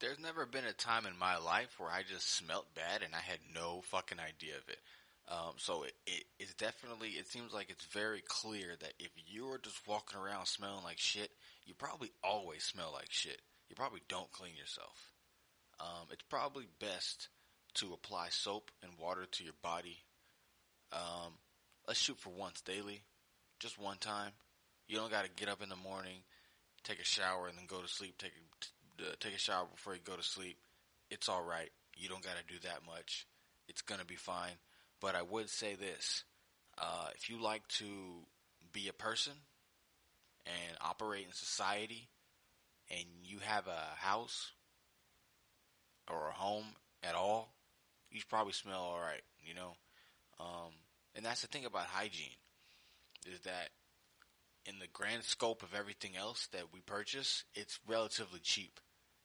there's never been a time in my life where I just smelt bad and I had no fucking idea of it. Um, so it, it it's definitely it seems like it's very clear that if you're just walking around smelling like shit, you probably always smell like shit. You probably don't clean yourself. Um, it's probably best to apply soap and water to your body. Um, let's shoot for once daily, just one time. You don't got to get up in the morning, take a shower, and then go to sleep. Take a, uh, take a shower before you go to sleep. It's all right. You don't got to do that much. It's gonna be fine. But I would say this: uh, if you like to be a person and operate in society, and you have a house or a home at all, you probably smell all right. You know, um, and that's the thing about hygiene is that in the grand scope of everything else that we purchase, it's relatively cheap.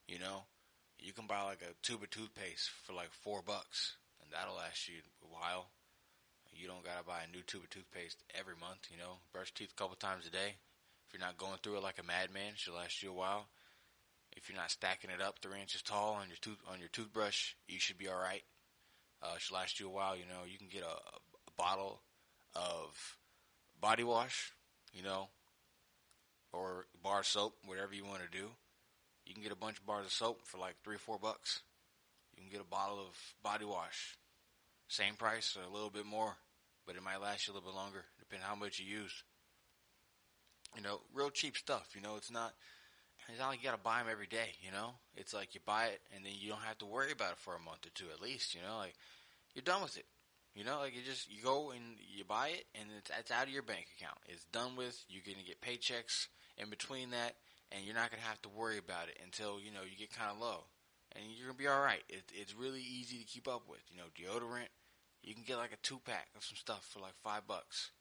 You know, you can buy like a tube of toothpaste for like four bucks, and that'll last you a while. You don't gotta buy a new tube of toothpaste every month. You know, brush teeth a couple times a day. If you're not going through it like a madman, she'll last you a while. If you're not stacking it up three inches tall on your tooth on your toothbrush, you should be all right. Uh, should last you a while. You know, you can get a, a bottle of body wash, you know, or bar soap, whatever you want to do. You can get a bunch of bars of soap for like three or four bucks. You can get a bottle of body wash, same price or a little bit more, but it might last you a little bit longer, depending how much you use. You know, real cheap stuff. You know, it's not. It's not like you gotta buy them every day. You know, it's like you buy it and then you don't have to worry about it for a month or two at least. You know, like you're done with it. You know, like you just you go and you buy it, and it's, it's out of your bank account. It's done with. You're gonna get paychecks in between that, and you're not gonna have to worry about it until you know you get kind of low, and you're gonna be all right. It, it's really easy to keep up with. You know, deodorant. You can get like a two pack of some stuff for like five bucks.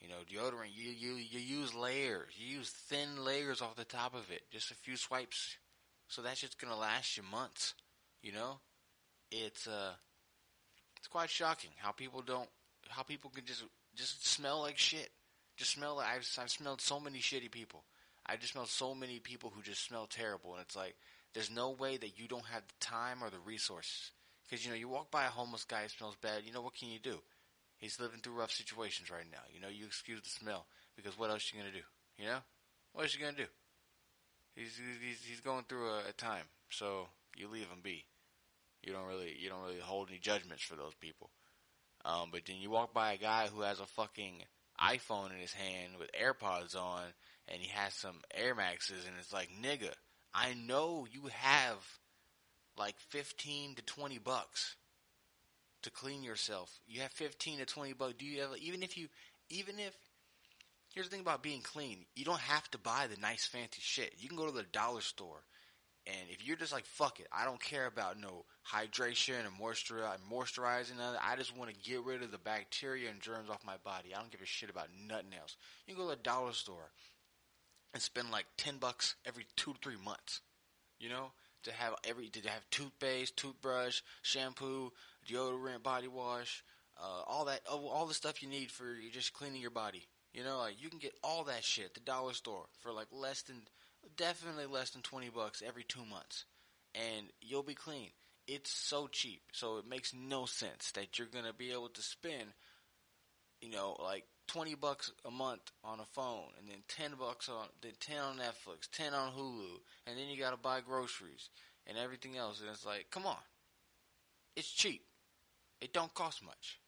You know, deodorant. You you you use layers. You use thin layers off the top of it. Just a few swipes, so that's just gonna last you months. You know, it's uh it's quite shocking how people don't, how people can just just smell like shit. Just smell like I've, I've smelled so many shitty people. I just smelled so many people who just smell terrible, and it's like there's no way that you don't have the time or the resources. Because you know, you walk by a homeless guy who smells bad. You know what can you do? He's living through rough situations right now. You know, you excuse the smell because what else are you gonna do? You know, what else you gonna do? He's he's he's going through a, a time, so you leave him be. You don't really you don't really hold any judgments for those people. Um, but then you walk by a guy who has a fucking iPhone in his hand with AirPods on, and he has some Air Maxes, and it's like, nigga, I know you have like fifteen to twenty bucks to clean yourself. You have fifteen to twenty bucks. Do you have even if you even if here's the thing about being clean, you don't have to buy the nice fancy shit. You can go to the dollar store and if you're just like, fuck it, I don't care about no hydration and moisturize, moisturizing, I just want to get rid of the bacteria and germs off my body. I don't give a shit about nothing else. You can go to the dollar store and spend like 10 bucks every two to three months, you know, to have every, to have toothpaste, toothbrush, shampoo, deodorant, body wash, uh, all that, all the stuff you need for just cleaning your body. You know, like you can get all that shit at the dollar store for like less than definitely less than 20 bucks every two months and you'll be clean. It's so cheap. So it makes no sense that you're going to be able to spend, you know, like 20 bucks a month on a phone and then 10 bucks on, then 10 on Netflix, 10 on Hulu, and then you got to buy groceries and everything else. And it's like, come on. It's cheap. It don't cost much.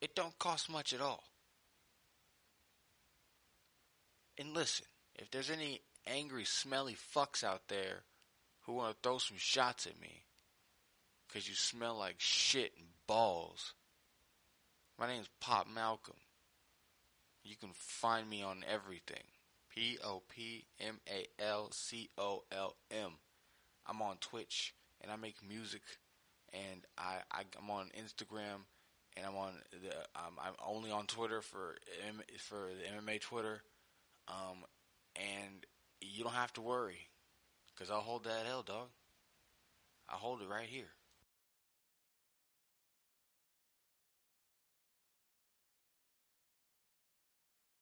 It don't cost much at all. And listen, if there's any angry, smelly fucks out there who want to throw some shots at me because you smell like shit and balls, my name's Pop Malcolm. You can find me on everything. P O P M A L C O L M. I'm on Twitch and I make music and I, I am on Instagram and I'm on the um, I'm only on Twitter for for the MMA Twitter. Um, and you don't have to worry because I'll hold that L, dog. I'll hold it right here.